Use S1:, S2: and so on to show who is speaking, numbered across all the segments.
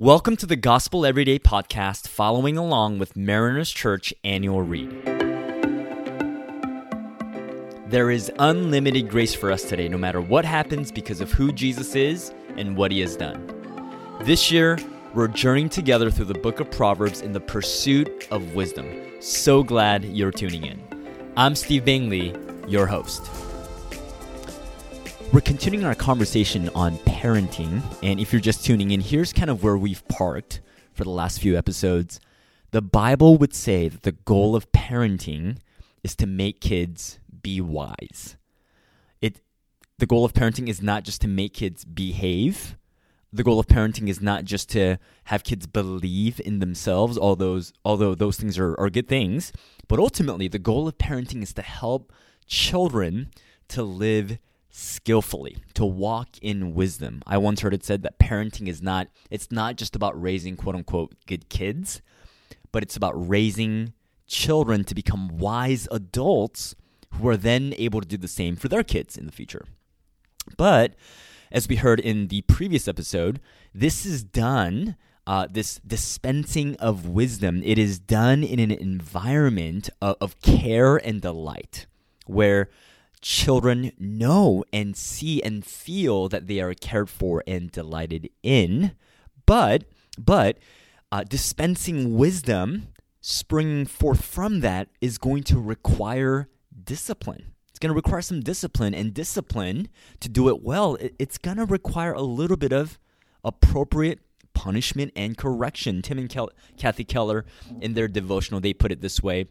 S1: Welcome to the Gospel Everyday podcast, following along with Mariners Church annual read. There is unlimited grace for us today, no matter what happens, because of who Jesus is and what he has done. This year, we're journeying together through the book of Proverbs in the pursuit of wisdom. So glad you're tuning in. I'm Steve Bingley, your host. We're continuing our conversation on parenting, and if you're just tuning in, here's kind of where we've parked for the last few episodes. The Bible would say that the goal of parenting is to make kids be wise. It the goal of parenting is not just to make kids behave. The goal of parenting is not just to have kids believe in themselves, all those although those things are, are good things, but ultimately the goal of parenting is to help children to live skillfully to walk in wisdom. I once heard it said that parenting is not it's not just about raising quote unquote good kids but it's about raising children to become wise adults who are then able to do the same for their kids in the future. But as we heard in the previous episode this is done uh, this dispensing of wisdom. It is done in an environment of, of care and delight where children know and see and feel that they are cared for and delighted in. But, but, uh, dispensing wisdom springing forth from that is going to require discipline. It's going to require some discipline, and discipline to do it well, it's going to require a little bit of appropriate punishment and correction. Tim and Kel- Kathy Keller, in their devotional, they put it this way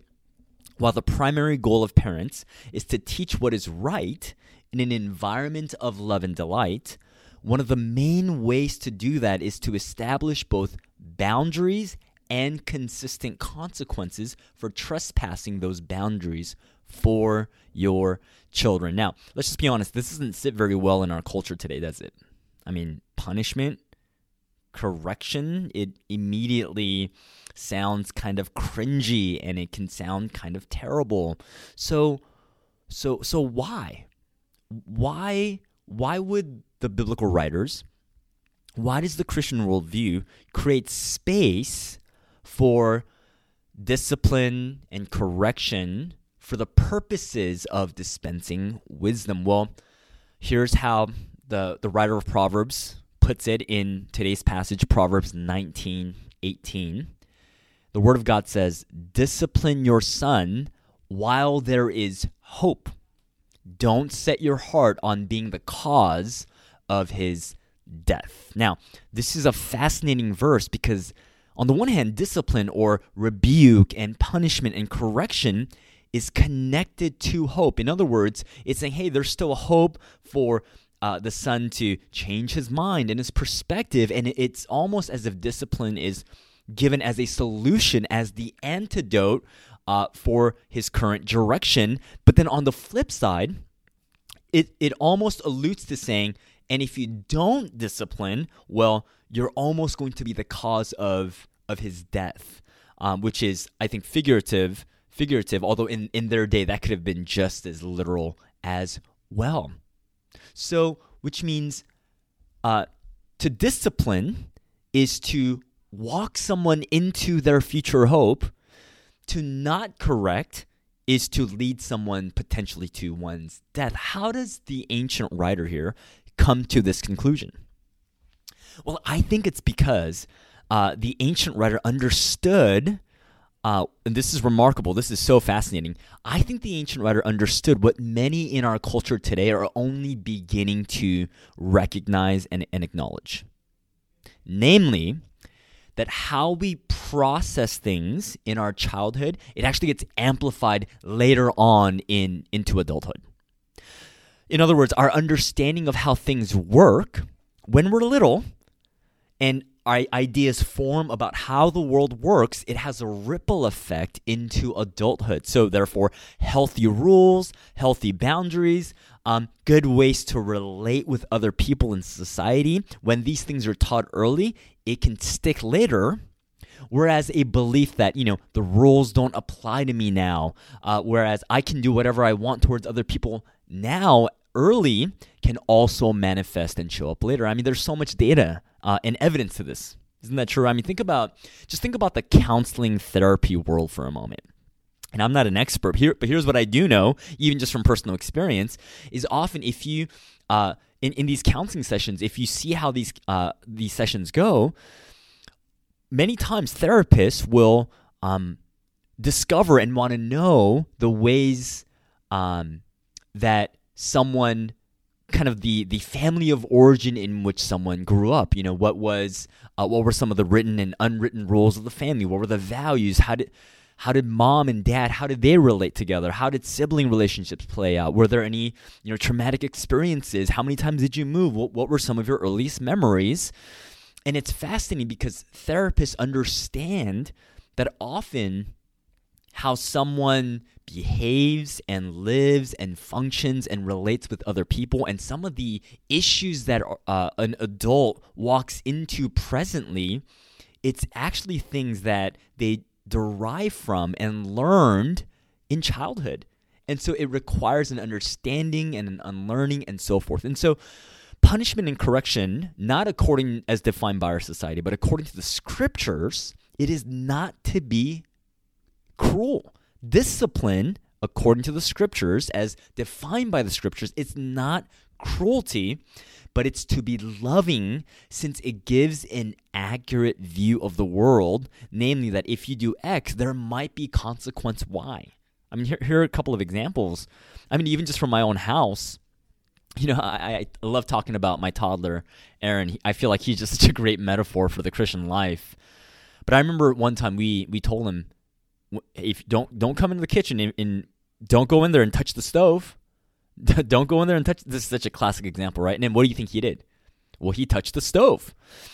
S1: while the primary goal of parents is to teach what is right in an environment of love and delight, one of the main ways to do that is to establish both boundaries and consistent consequences for trespassing those boundaries for your children. Now, let's just be honest, this doesn't sit very well in our culture today, does it? I mean, punishment, correction, it immediately sounds kind of cringy and it can sound kind of terrible. So so so why? Why why would the biblical writers why does the Christian worldview create space for discipline and correction for the purposes of dispensing wisdom? Well, here's how the, the writer of Proverbs puts it in today's passage, Proverbs 19 18 the Word of God says, Discipline your son while there is hope. Don't set your heart on being the cause of his death. Now, this is a fascinating verse because, on the one hand, discipline or rebuke and punishment and correction is connected to hope. In other words, it's saying, hey, there's still a hope for uh, the son to change his mind and his perspective. And it's almost as if discipline is given as a solution, as the antidote uh, for his current direction. But then on the flip side, it, it almost alludes to saying, and if you don't discipline, well, you're almost going to be the cause of, of his death, um, which is, I think, figurative. Figurative, although in, in their day that could have been just as literal as well. So, which means uh, to discipline is to walk someone into their future hope, to not correct is to lead someone potentially to one's death. How does the ancient writer here come to this conclusion? Well, I think it's because uh, the ancient writer understood. Uh, and this is remarkable. This is so fascinating. I think the ancient writer understood what many in our culture today are only beginning to recognize and, and acknowledge. Namely, that how we process things in our childhood, it actually gets amplified later on in into adulthood. In other words, our understanding of how things work when we're little and our ideas form about how the world works, it has a ripple effect into adulthood. So, therefore, healthy rules, healthy boundaries, um, good ways to relate with other people in society, when these things are taught early, it can stick later. Whereas a belief that, you know, the rules don't apply to me now, uh, whereas I can do whatever I want towards other people now, early, can also manifest and show up later. I mean, there's so much data uh, and evidence to this. Isn't that true? I mean, think about just think about the counseling therapy world for a moment. And I'm not an expert here, but here's what I do know, even just from personal experience, is often if you uh, in, in these counseling sessions, if you see how these uh, these sessions go, many times therapists will um, discover and want to know the ways um, that someone kind of the the family of origin in which someone grew up you know what was uh, what were some of the written and unwritten rules of the family? What were the values? How did how did mom and dad how did they relate together? How did sibling relationships play out? Were there any you know traumatic experiences? How many times did you move? What, what were some of your earliest memories? And it's fascinating because therapists understand that often how someone behaves and lives and functions and relates with other people and some of the issues that uh, an adult walks into presently it's actually things that they derive from and learned in childhood and so it requires an understanding and an unlearning and so forth and so punishment and correction not according as defined by our society but according to the scriptures it is not to be cruel. Discipline, according to the scriptures, as defined by the scriptures, it's not cruelty, but it's to be loving since it gives an accurate view of the world, namely that if you do X, there might be consequence Y. I mean, here, here are a couple of examples. I mean, even just from my own house, you know, I, I love talking about my toddler, Aaron. I feel like he's just such a great metaphor for the Christian life. But I remember one time we we told him, if don't don't come into the kitchen and, and don't go in there and touch the stove. don't go in there and touch. This is such a classic example, right? And then what do you think he did? Well, he touched the stove.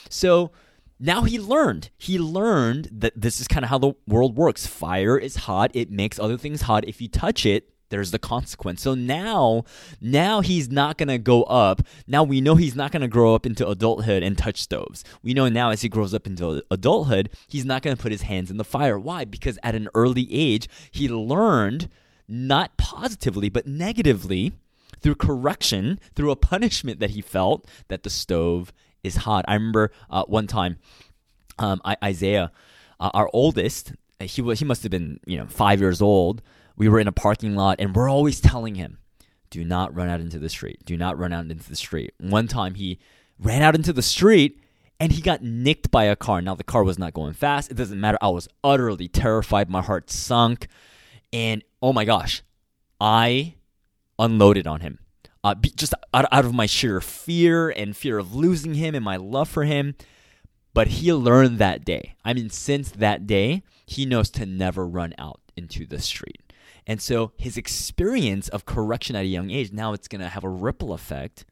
S1: So now he learned. He learned that this is kind of how the world works. Fire is hot. It makes other things hot. If you touch it, there's the consequence. So now, now he's not gonna go up. Now we know he's not gonna grow up into adulthood and touch stoves. We know now as he grows up into adulthood, he's not gonna put his hands in the fire. Why? Because at an early age, he learned not positively but negatively through correction, through a punishment that he felt that the stove is hot. I remember uh, one time, um, I, Isaiah, uh, our oldest, he was he must have been you know five years old we were in a parking lot and we're always telling him, do not run out into the street. Do not run out into the street. One time he ran out into the street and he got nicked by a car. Now the car was not going fast. It doesn't matter. I was utterly terrified. My heart sunk. And oh my gosh, I unloaded on him. Uh, just out, out of my sheer fear and fear of losing him and my love for him. But he learned that day. I mean, since that day, he knows to never run out into the street. And so his experience of correction at a young age, now it's going to have a ripple effect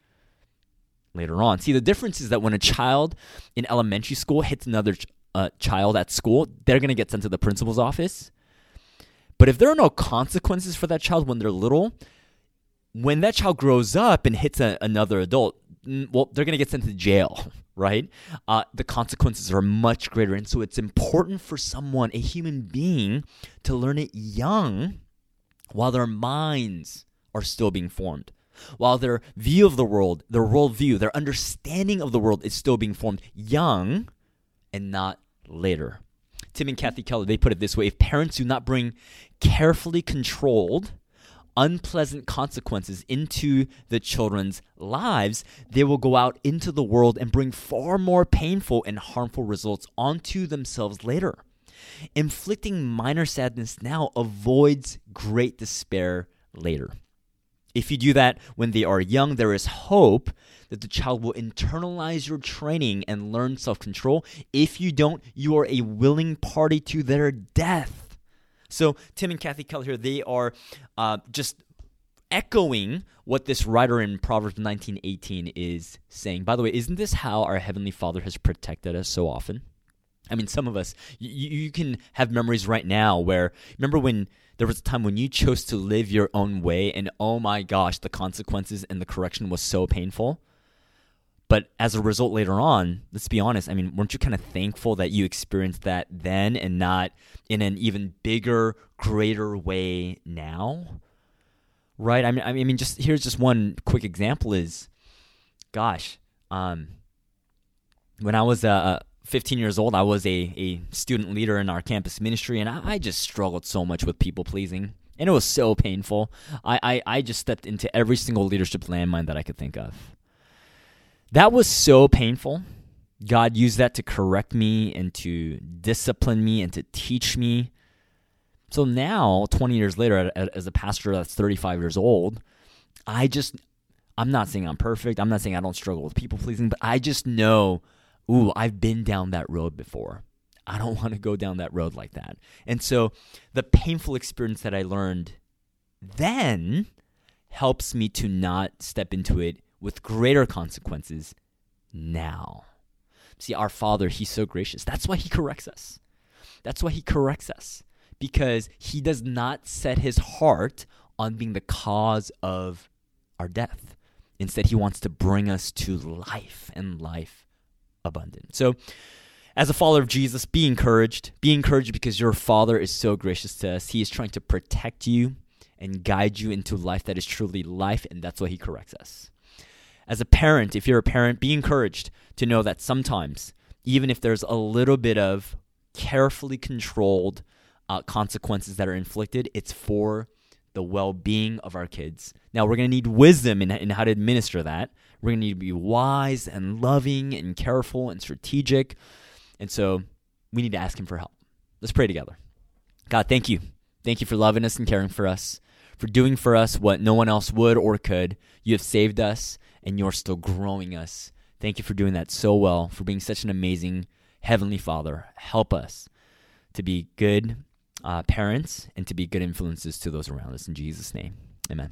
S1: later on. See, the difference is that when a child in elementary school hits another uh, child at school, they're going to get sent to the principal's office. But if there are no consequences for that child when they're little, when that child grows up and hits a, another adult, well, they're going to get sent to jail, right? Uh, the consequences are much greater. And so it's important for someone, a human being, to learn it young while their minds are still being formed, while their view of the world, their worldview, their understanding of the world is still being formed young and not later. Tim and Kathy Keller, they put it this way if parents do not bring carefully controlled, unpleasant consequences into the children's lives, they will go out into the world and bring far more painful and harmful results onto themselves later. Inflicting minor sadness now avoids great despair later. If you do that when they are young, there is hope that the child will internalize your training and learn self control. If you don't, you are a willing party to their death. So, Tim and Kathy Keller here, they are uh, just echoing what this writer in Proverbs 19:18 is saying. By the way, isn't this how our heavenly Father has protected us so often? I mean, some of us, you, you can have memories right now where, remember when there was a time when you chose to live your own way, and oh my gosh, the consequences and the correction was so painful? But as a result, later on, let's be honest, I mean, weren't you kind of thankful that you experienced that then and not in an even bigger, greater way now? Right? I mean, I mean, just here's just one quick example is, gosh, um, when I was a, 15 years old, I was a, a student leader in our campus ministry, and I, I just struggled so much with people pleasing. And it was so painful. I, I, I just stepped into every single leadership landmine that I could think of. That was so painful. God used that to correct me and to discipline me and to teach me. So now, 20 years later, as a pastor that's 35 years old, I just, I'm not saying I'm perfect. I'm not saying I don't struggle with people pleasing, but I just know, ooh, I've been down that road before. I don't want to go down that road like that. And so the painful experience that I learned then helps me to not step into it with greater consequences now. See, our Father, He's so gracious. That's why He corrects us. That's why He corrects us. Because He does not set His heart on being the cause of our death. Instead, He wants to bring us to life and life abundant. So, as a follower of Jesus, be encouraged. Be encouraged because your Father is so gracious to us. He is trying to protect you and guide you into life that is truly life, and that's why He corrects us. As a parent, if you're a parent, be encouraged to know that sometimes, even if there's a little bit of carefully controlled uh, consequences that are inflicted, it's for the well being of our kids. Now, we're going to need wisdom in, in how to administer that. We're going to need to be wise and loving and careful and strategic. And so we need to ask Him for help. Let's pray together. God, thank you. Thank you for loving us and caring for us, for doing for us what no one else would or could. You have saved us, and you're still growing us. Thank you for doing that so well, for being such an amazing Heavenly Father. Help us to be good uh, parents and to be good influences to those around us. In Jesus' name, amen.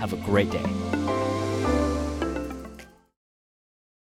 S1: have a great day.